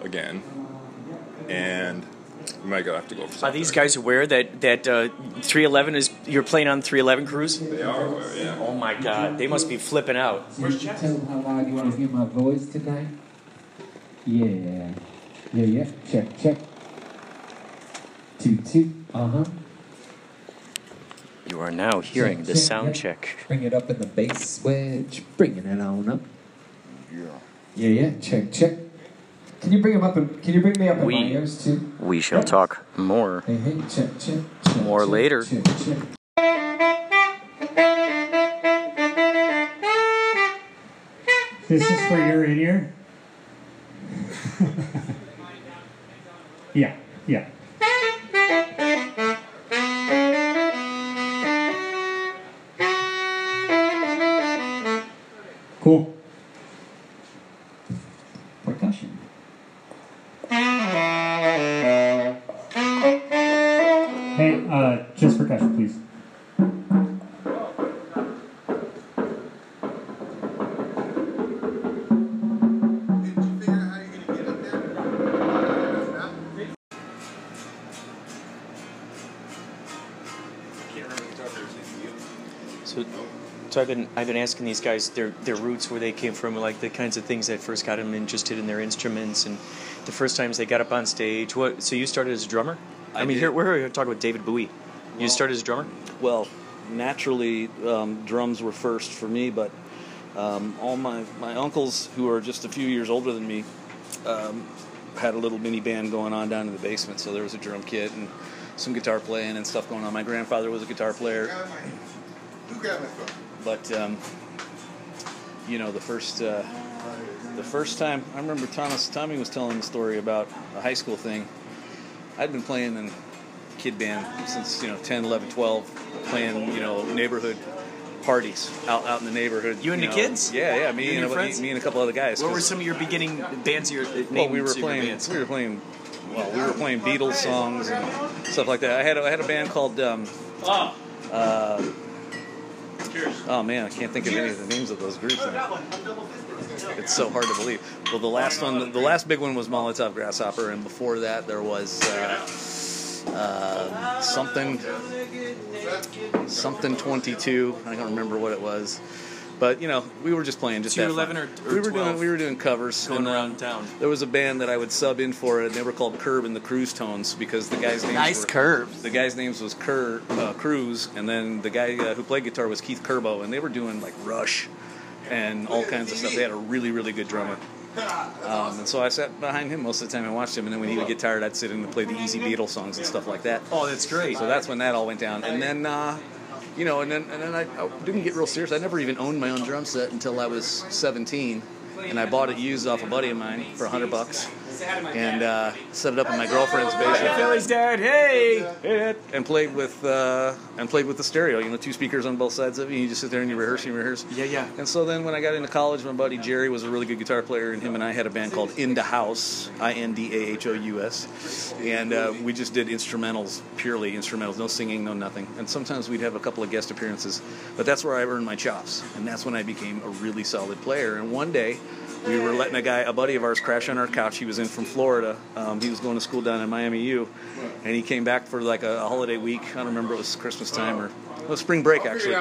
again. And we might go have to go for Are these guys aware that that uh, 311 is you're playing on 311 cruise? They are aware, yeah. Oh my God, they must be flipping out. Can you tell them how loud you want to hear my voice tonight? Yeah. Yeah, yeah. Check, check. Toot, toot. Uh huh. You are now hearing the sound check. Bring it up in the bass wedge. Bringing it on up. Yeah. Yeah, yeah. Check, check. Can you bring them up? In, can you bring me up in We- my ears too? We shall talk more. Hey, hey. Check, check. check More check, later. Check, check. This is for your in ear? <laughs> yeah, yeah. Cool. I've been asking these guys their their roots, where they came from, like the kinds of things that first got them interested in their instruments, and the first times they got up on stage. What? So you started as a drummer? I, I mean, did. here we're here talking about David Bowie. You started as a drummer? Well, naturally, um, drums were first for me, but um, all my, my uncles, who are just a few years older than me, um, had a little mini band going on down in the basement. So there was a drum kit and some guitar playing and stuff going on. My grandfather was a guitar player. But um, you know, the first uh, the first time I remember Thomas Tommy was telling the story about a high school thing. I'd been playing in kid band since you know 10, 11, 12, playing you know neighborhood parties out out in the neighborhood. You and the know. kids? Yeah, yeah. You Me and and, your a- me and a couple other guys. What were some of your beginning bands? Your uh, well, we were names of your playing. We were playing. Well, we were playing Beatles songs and stuff like that. I had a, I had a band called. Um, uh, oh man, I can't think of any of the names of those groups. now. It's so hard to believe. Well, the last one, the last big one was Molotov Grasshopper, and before that there was uh, uh, something, something 22. I don't remember what it was. But you know, we were just playing, just to have fun. 211 or- or we were 12? doing we were doing covers Going and, uh, around town. There was a band that I would sub in for, and they were called Curb and the Cruise Tones because the guy's name Nice were, curves. The guy's names was Cur uh, Cruz, and then the guy uh, who played guitar was Keith Kerbo, and they were doing like Rush and all kinds of stuff. They had a really really good drummer. Um, and so I sat behind him most of the time and watched him. And then when he would get tired, I'd sit in and play the Easy Beatles songs and stuff like that. Oh, that's great. So that's when that all went down. And then, uh, you know, and then and then I, I didn't get real serious. I never even owned my own drum set until I was 17, and I bought it used off a buddy of mine for 100 bucks, and uh, set it up in my girlfriend's basement. Philly's dad, hey! And played with uh, and played with the stereo. You know, two speakers on both sides of it. And you just sit there and you rehearse and you rehearse. Yeah, yeah. And so then when I got into college, my buddy Jerry was a really good guitar player, and him and I had a band called Into House, I N D A H O U S, and uh, we just did instrumentals, purely instrumentals, no singing, no nothing. And sometimes we'd have a couple of guest appearances, but that's where I earned my chops, and that's when I became a really solid player. And one day. We were letting a guy, a buddy of ours, crash on our couch. He was in from Florida. Um, he was going to school down in Miami U, and he came back for like a, a holiday week. I don't remember it was Christmas time or it was spring break actually.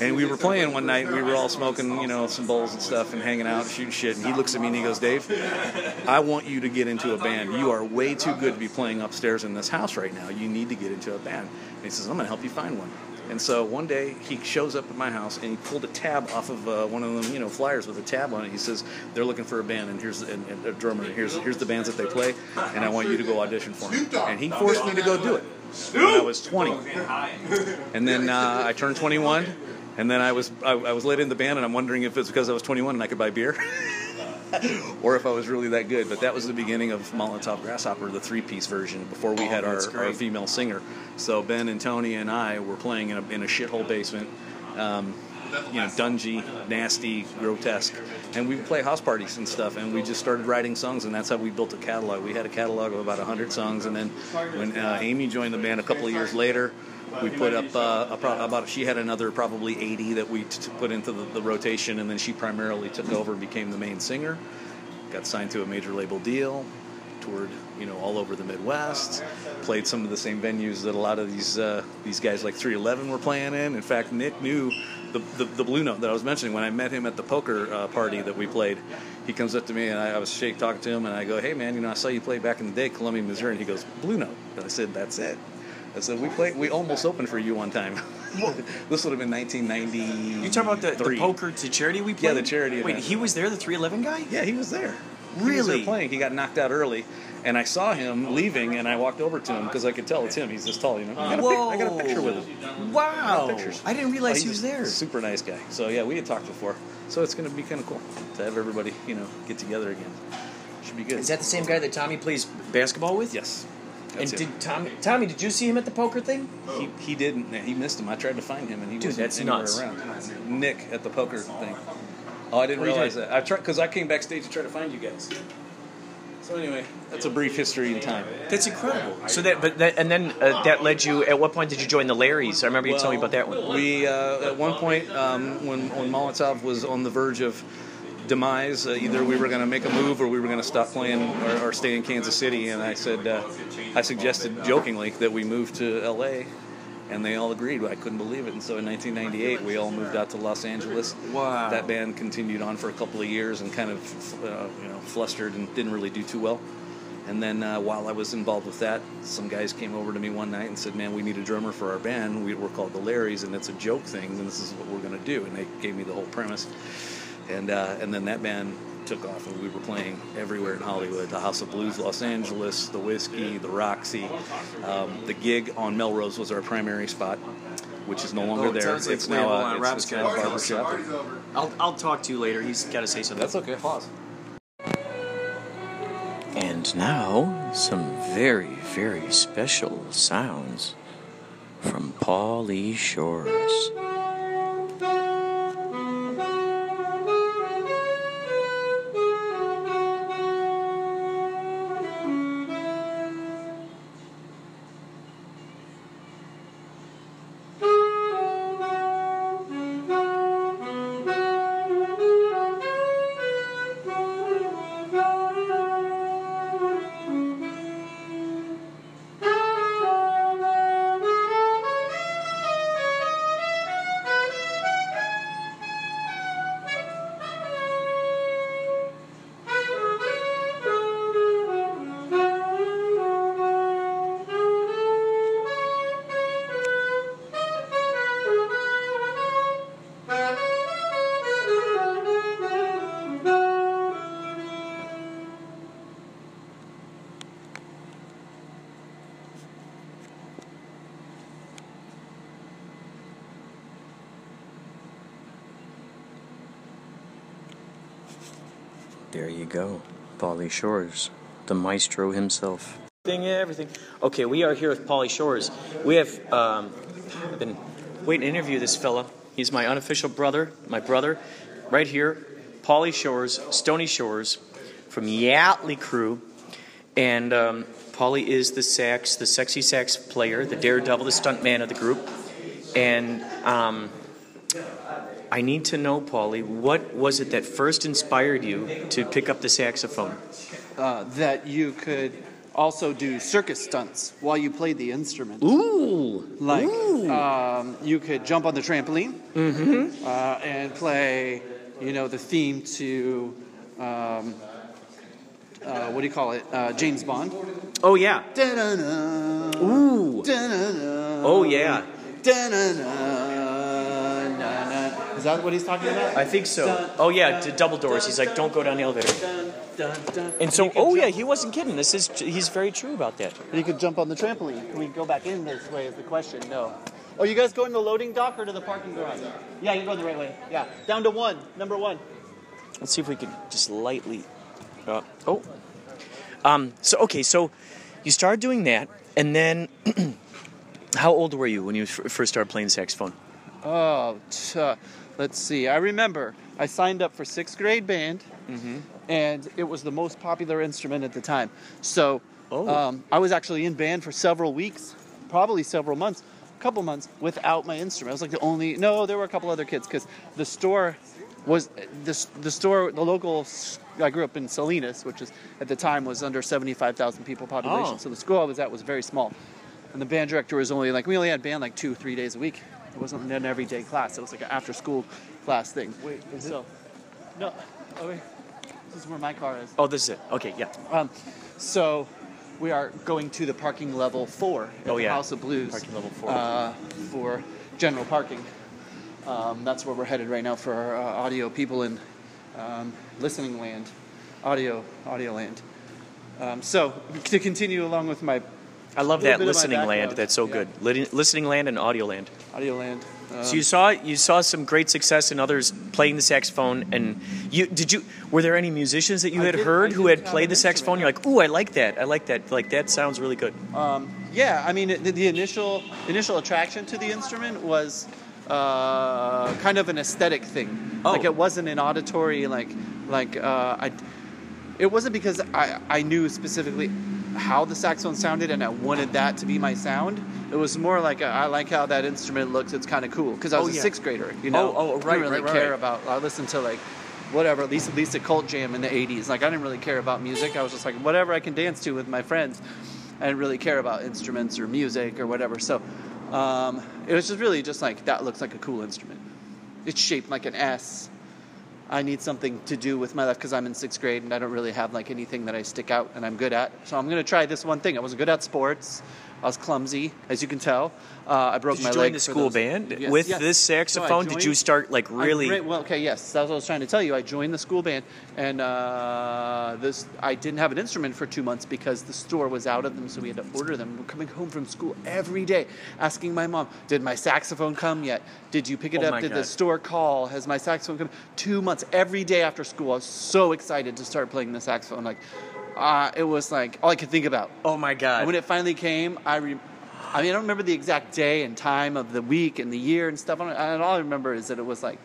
And we were playing one night. We were all smoking, you know, some bowls and stuff, and hanging out, shooting shit. And he looks at me and he goes, "Dave, I want you to get into a band. You are way too good to be playing upstairs in this house right now. You need to get into a band." And he says, "I'm going to help you find one." And so one day he shows up at my house and he pulled a tab off of uh, one of them, you know, flyers with a tab on it. He says they're looking for a band and here's and, and a drummer. And here's here's the bands that they play, and I want you to go audition for them. And he forced me to go do it when I was 20. And then uh, I turned 21, and then I was I, I was let in the band, and I'm wondering if it's because I was 21 and I could buy beer. <laughs> <laughs> or if I was really that good, but that was the beginning of Molotov Grasshopper, the three-piece version, before we Oh, had our, our female singer. So Ben and Tony and I were playing in a, in a shithole basement, um, you know, dungy, nasty, grotesque, and we would play house parties and stuff. And we just started writing songs, and that's how we built a catalog. We had a catalog of about hundred songs, and then when uh, Amy joined the band a couple of years later. We put up uh, pro- about she had another probably 80 that we t- put into the, the rotation, and then she primarily took over and became the main singer. Got signed to a major label deal, toured you know all over the Midwest, played some of the same venues that a lot of these uh, these guys like 311 were playing in. In fact, Nick knew the, the, the Blue Note that I was mentioning when I met him at the poker uh, party that we played. He comes up to me and I, I was shake talking to him and I go, "Hey man, you know I saw you play back in the day, Columbia, Missouri." And he goes, "Blue Note." And I said, "That's it." I said, "We played. We almost opened for you one time. <laughs> this would have been 1990." You talking about the, the poker to charity we played? Yeah, the charity Wait, event. he was there, the 311 guy? Yeah, he was there. Really? He was there playing. He got knocked out early, and I saw him leaving, and I walked over to him because I could tell it's him. He's this tall, you know. I got, a, pic- I got a picture with him. Wow. Pictures. I didn't realize Oh, he was there. Super nice guy. So yeah, we had talked before. So it's going to be kind of cool to have everybody, you know, get together again. Should be good. Is that the same guy that Tommy plays basketball with? Yes. And That's him. did Tommy? Tommy, did you see him at the poker thing? He, he didn't. He missed him. I tried to find him, and he Dude, wasn't that's anywhere nuts. around. Nick at the poker thing. Oh, I didn't you realize that. I tried because I came backstage to try to find you guys. So anyway, that's a brief history in time. That's incredible. So that, but that, and then uh, that led you. At what point did you join the Larrys? I remember you telling me about that one. We uh, at one point um, when when Molotov was on the verge of demise, uh, either we were going to make a move or we were going to stop playing or, or stay in Kansas City. And I said, uh, I suggested jokingly that we move to L.A. And they all agreed. I couldn't believe it. And so in 1998, we all moved out to Los Angeles. Wow. That band continued on for a couple of years and kind of, uh, you know, flustered and didn't really do too well. And then uh, while I was involved with that, some guys came over to me one night and said, "Man, we need a drummer for our band. We, we're called the Larrys, and it's a joke thing. And this is what we're going to do." And they gave me the whole premise. And uh, and then that band took off, and we were playing everywhere in Hollywood: the House of Blues, Los Angeles, the Whisky, the Roxy. Um, the gig on Melrose was our primary spot, which is no longer Oh, it there. like it's now hold uh, on, it's, Rob's it's got now a it. barber. I'll, I'll talk to you later. He's got to say something. That's okay. Pause. And now, some very, very special sounds from Pauly Shores. Shores, the maestro himself. Everything, everything. Okay, we are here with Pauly Shores. We have um, been waiting to interview this fella. He's my unofficial brother, my brother, right here. Pauly Shores, Stony Shores, from Yachtley Crew, and um, Pauly is the sax, the sexy sax player, the daredevil, the stunt man of the group, and um, I need to know, Pauly, what was it that first inspired you to pick up the saxophone? uh, that you could also do circus stunts while you played the instrument. Ooh! Like Um, you could jump on the trampoline Mm-hmm. uh, and play, you know, the theme to um, uh, what do you call it? Uh, James Bond. Oh yeah. Da-na-na, Ooh. da-na-na, Oh yeah. da-na-na, that what he's talking about? I think so. Dun, Oh yeah, dun, double doors. He's like, don't go down the elevator. dun, dun, dun. And so, You oh yeah, he wasn't kidding. This is he's very true about that. You could jump on the trampoline. Can we go back in this way? Is the question? No. Oh, you guys going to the loading dock or to the parking garage? Yeah, you're going the right way. Yeah, down to one. Number one. Let's see if we can just lightly. Uh, oh. Um. So okay. So you started doing that, and then <clears throat> how old were you when you f- first started playing saxophone? Oh, t- uh, let's see. I remember I signed up for sixth grade band, Mm-hmm. and it was the most popular instrument at the time. So Oh. um, I was actually in band for several weeks, probably several months, a couple months without my instrument. I was like the only. No, there were a couple other kids because the store was the, the store the local. I grew up in Salinas, which is at the time was under seventy five thousand people population. Oh. So the school I was at was very small, and the band director was only like we only had band like two three days a week. It wasn't an everyday class. It was like an after school class thing. Wait, is so, No, oh wait, this is where my car is. Oh, this is it. Okay, yeah. Um, so we are going to the parking level four at Oh, the yeah. House of Blues. Parking level four. Uh, for general parking. Um, that's where we're headed right now for our uh, audio people in um, listening land, audio audio land. Um, so to continue along with my I love that bit of my listening land. That's so Yeah. good. Lit- listening land and audio land. audio land. Um, so you saw you saw some great success in others playing the saxophone, and you did you were there any musicians that you I had did- heard who had played the saxophone? You're like, ooh, I like that. I like that. Like that sounds really good. Um, yeah, I mean, the, the initial initial attraction to the instrument was uh, kind of an aesthetic thing. Oh. Like it wasn't an auditory like like uh, I. It wasn't because I I knew specifically how the saxophone sounded and I wanted that to be my sound. It was more like a, I like how that instrument looks. It's kind of cool because I was Oh, a yeah. sixth grader. You know, Oh, oh, I right, didn't really right, care right. about. I listened to like whatever, at least at least a cult jam in the '80s. Like I didn't really care about music. I was just like whatever I can dance to with my friends. I didn't really care about instruments or music or whatever. So Um, it was just really just like that looks like a cool instrument. It's shaped like an S. I need something to do with my life because I'm in sixth grade and I don't really have like anything that I stick out and I'm good at. So I'm gonna try this one thing. I wasn't good at sports. I was clumsy, as you can tell. Uh, I broke Did my you leg join the school those- band Yes, with yes. this No, I saxophone? Did you start like really? re- well, okay, yes, that's what I was trying to tell you. I joined the school band, and uh, this I didn't have an instrument for two months because the store was out of them, so we had to order them. We're coming home from school every day, asking my mom, "Did my saxophone come yet? Did you pick it Oh up? Did the store call? Has my saxophone come?" Two months every day after school. I was so excited to start playing the saxophone. Like, uh, it was like all I could think about. Oh my god! And when it finally came, I. Re- I mean, I don't remember the exact day and time of the week and the year and stuff. And all I remember is that it was like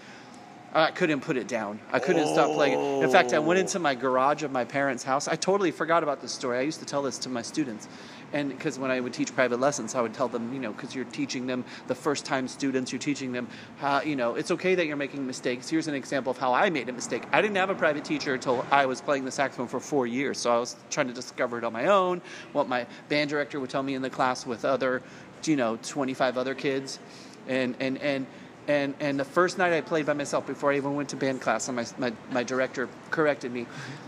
I couldn't put it down. I couldn't stop playing it. In fact, I went into my garage of my parents' house. I totally forgot about this story. I used to tell this to my students. And because when I would teach private lessons, I would tell them, you know, because you're teaching them the first time students, you're teaching them how, you know, it's okay that you're making mistakes. Here's an example of how I made a mistake. I didn't have a private teacher until I was playing the saxophone for four years. So I was trying to discover it on my own, what my band director would tell me in the class with other, you know, 25 other kids. And, and, and, and, and the first night I played by myself before I even went to band class, and my, my, my director corrected me,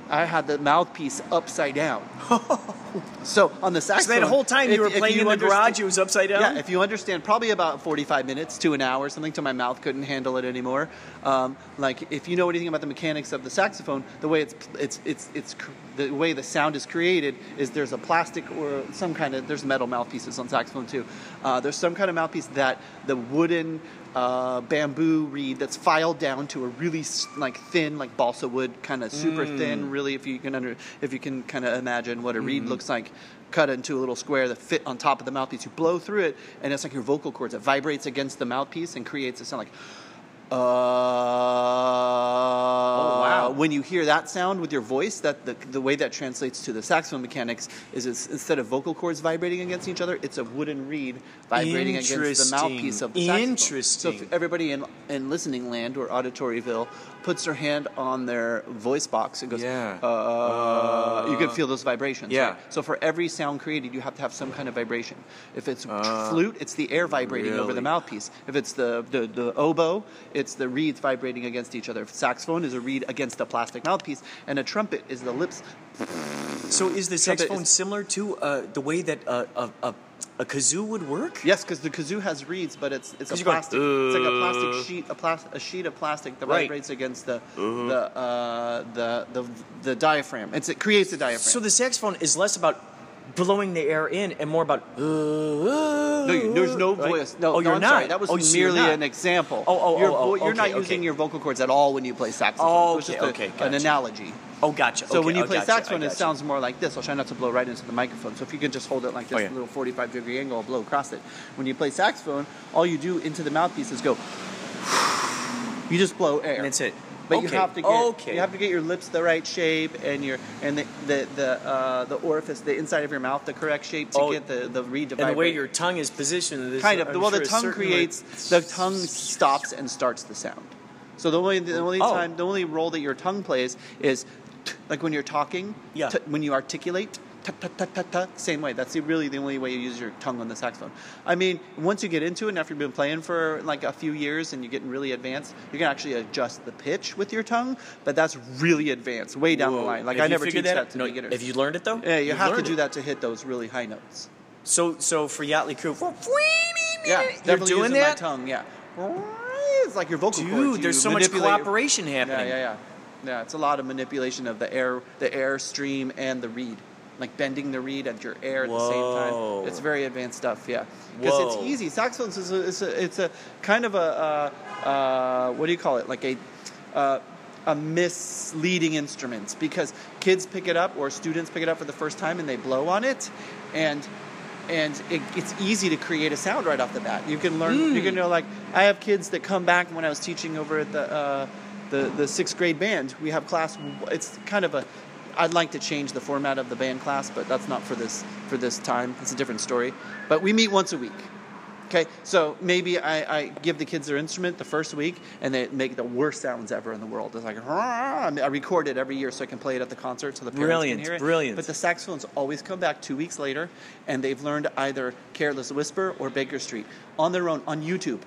I had the mouthpiece upside down. <laughs> so on the saxophone. So saxophone. that whole time you if- were if playing in the garage, it was upside down. Yeah, if you understand, probably about 45 minutes to an hour, something till my mouth couldn't handle it anymore. Um, like if you know anything about the mechanics of the saxophone, the way it's it's it's it's cr- the way the sound is created is there's a plastic or some kind of there's metal mouthpieces on saxophone too. Uh, there's some kind of mouthpiece that the wooden uh, bamboo reed that's filed down to a really like thin, like balsa wood, kind of super Mm. thin. Really, if you can under if you can kind of imagine what a reed Mhm. looks like, cut into a little square that fit on top of the mouthpiece. You blow through it, and it's like your vocal cords. It vibrates against the mouthpiece and creates a sound like. Uh, oh wow. When you hear that sound with your voice, that the, the way that translates to the saxophone mechanics is it's, instead of vocal cords vibrating against each other, it's a wooden reed vibrating against the mouthpiece of the saxophone. Interesting. So if everybody in, in listening land or auditoryville puts their hand on their voice box and goes, Yeah. uh, you can feel those vibrations. Yeah. right? So for every sound created, you have to have some kind of vibration. If it's Uh, flute, it's the air vibrating over the mouthpiece. If it's the, the, the oboe, it's the reeds vibrating against each other. If saxophone is a reed against a plastic mouthpiece, and a trumpet is the lips. So is the saxophone is- similar to uh, the way that uh, a, a a kazoo would work? Yes, because the kazoo has reeds, but it's it's a 'Cause you're going, plastic. it's like a "Uh." plastic sheet, a, plas- a sheet of plastic that Right. vibrates against the Uh-huh. the, uh, the the the diaphragm. It's, it creates a diaphragm. So the saxophone is less about blowing the air in and more about. Uh, No, you- there's no right? voice. No, oh, no, you're I'm not. sorry. That was oh, so merely an example. Oh, oh, you're, oh, oh, you're not using okay. your vocal cords at all when you play saxophone. Oh, It was okay, just a- okay, an analogy. Oh, gotcha. So okay, when you oh, play gotcha, saxophone, it sounds more like this. I'll try not to blow right into the microphone. So if you can just hold it like this, Oh, yeah. little 45 degree angle, I'll blow across it. When you play saxophone, all you do into the mouthpiece is go. You just blow air. And that's it. But you have to get okay. you have to get your lips the right shape and your and the the the, uh, the orifice, the inside of your mouth, the correct shape to Oh, get the the reed to And the way your tongue is positioned. Kind of. I'm well, sure the tongue creates the tongue stops and starts the sound. So the only the only Oh. time the only role that your tongue plays is t- like when you're talking. Yeah. t- when you articulate. Ta, ta, ta, ta, ta, same way. That's the, really the only way you use your tongue on the saxophone. I mean, once you get into it, and after you've been playing for like a few years and you're getting really advanced, you can actually adjust the pitch with your tongue. But that's really advanced, way down the line. like. Have I never teach that, that to No, beginners. have you learned it though? Yeah, you You've have to do it. that to hit those really high notes. So, so for Yachtley Crew, Yeah, You're definitely doing using that? my tongue. Yeah, it's like your vocal Dude, cords. there's so much cooperation happening. Yeah, yeah, yeah. Yeah, it's a lot of manipulation of the air, the air stream, and the reed, like bending the reed at your air at the same time. It's very advanced stuff. Yeah, because it's easy. Saxophones is a, it's a, it's a kind of a uh, uh, what do you call it? Like a uh, a misleading instrument because kids pick it up or students pick it up for the first time and they blow on it, and and it, it's easy to create a sound right off the bat. You can learn. You Hmm. can know like I have kids that come back when I was teaching over at the uh, the the sixth grade band. We have class. It's kind of a. I'd like to change the format of the band class, but that's not for this for this time. It's a different story. But we meet once a week. Okay, so maybe I, I give the kids their instrument the first week, and they make the worst sounds ever in the world. It's like! I record it every year so I can play it at the concert so the parents Brilliant, can hear it. brilliant. But the saxophones always come back two weeks later, and they've learned either "Careless Whisper" or "Baker Street" on their own on YouTube.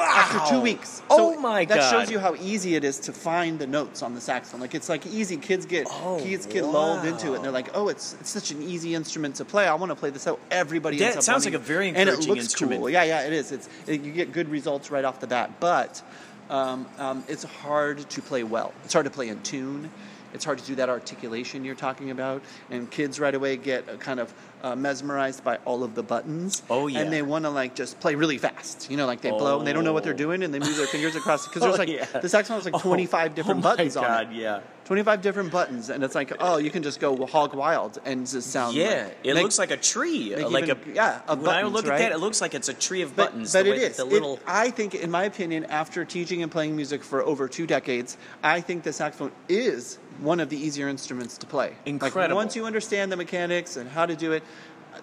After two weeks. Oh my that God. That shows you how easy it is to find the notes on the saxophone. Like it's like easy. Kids get kids get lulled into it, and they're like, "Oh, it's it's such an easy instrument to play. I want to play this out." Everybody That sounds like a very and it looks instrument. Cool. Yeah, yeah, it is. It's it, you get good results right off the bat, but um, um, it's hard to play well. It's hard to play in tune. It's hard to do that articulation you're talking about, and kids right away get uh, kind of uh, mesmerized by all of the buttons. Oh, yeah. and they want to like just play really fast. You know, like they blow and they don't know what they're doing, and they move their fingers across <laughs> because there's Oh, like yeah. the saxophone has like <laughs> Oh, 25 different oh my buttons on God, it. yeah. 25 different buttons, and it's like, oh, you can just go hog wild and just sound. Yeah, like, it make- looks like a tree, like even- a yeah. Of when I look right? at that, it looks like it's a tree of But- buttons. But, the it is. The It- I think, in my opinion, after teaching and playing music for over two decades, I think the saxophone is one of the easier instruments to play. Like, Incredible. once you understand the mechanics and how to do it,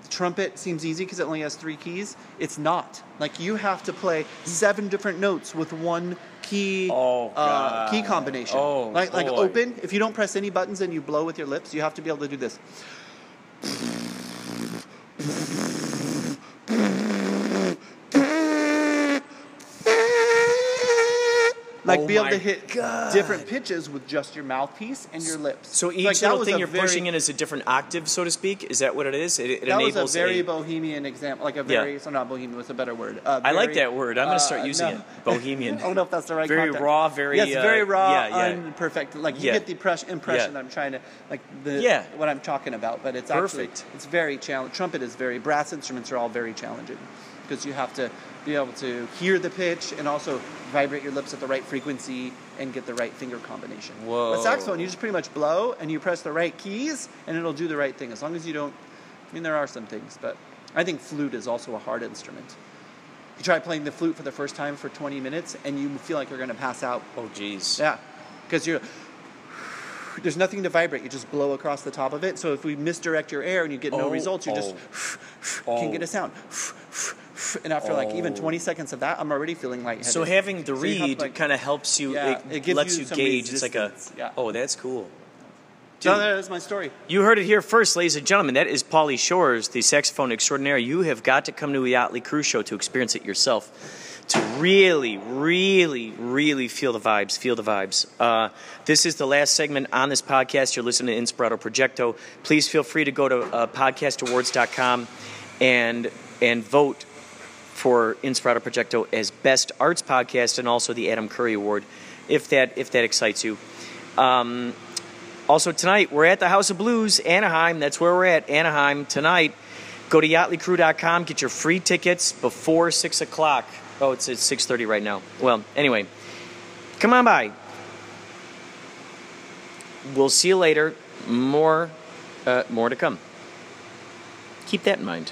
the trumpet seems easy because it only has three keys. It's not. Like you have to play seven different notes with one key uh, key combination. Oh, like like open. If you don't press any buttons and you blow with your lips, you have to be able to do this. Like Oh be able to hit God. different pitches with just your mouthpiece and your lips. So each Like, little thing you're very- pushing in is a different octave, so to speak. Is that what it is? It, it that enables was a very a- bohemian example, like a Yeah. very, so not bohemian, was a better word. Uh, I like very, that word. I'm gonna start uh, using no. it. Bohemian. <laughs> I don't know if that's the right Very context. raw, very, yes, uh, very raw, yeah, yeah. unperfect. Like you Yeah. get the impress- impression Yeah. that I'm trying to like the Yeah. what I'm talking about, but it's Perfect. actually it's very challenging. Trumpet is very brass instruments are all very challenging because you have to be able to hear the pitch and also vibrate your lips at the right frequency and get the right finger combination. Whoa. But saxophone, you just pretty much blow and you press the right keys and it'll do the right thing as long as you don't. I mean, there are some things, but I think flute is also a hard instrument. You try playing the flute for the first time for 20 minutes and you feel like you're going to pass out. Oh, jeez. Yeah, because you're. There's nothing to vibrate. You just blow across the top of it. So if we misdirect your air and you get no Oh, results, you just can Oh. <laughs> get a oh. sound. And after like even Oh. 20 seconds of that, I'm already feeling lightheaded. So having the So reed like- kind of helps you. Yeah, it, it lets you you, gauge. It's like a. yeah. Oh, that's cool. Dude. that is my story. You heard it here first, ladies and gentlemen. That is Paulie Shores, the saxophone extraordinaire. You have got to come to a Yachtley Cruise Show to experience it yourself, to really, really, really feel the vibes. Feel the vibes. Uh, this is the last segment on this podcast. You're listening to Inspirato Projecto. Please feel free to go to uh, podcastawards.com and and vote for Inspirato Projecto as Best Arts Podcast and also the Adam Curry Award, if that if that excites you. Um, also tonight we're at the House of Blues, Anaheim. That's where we're at, Anaheim tonight. Go to yachtleycrew.com, get your free tickets before six o'clock. Oh, it's six thirty right now. Well, anyway, come on by. We'll see you later. More, uh, more to come. Keep that in mind.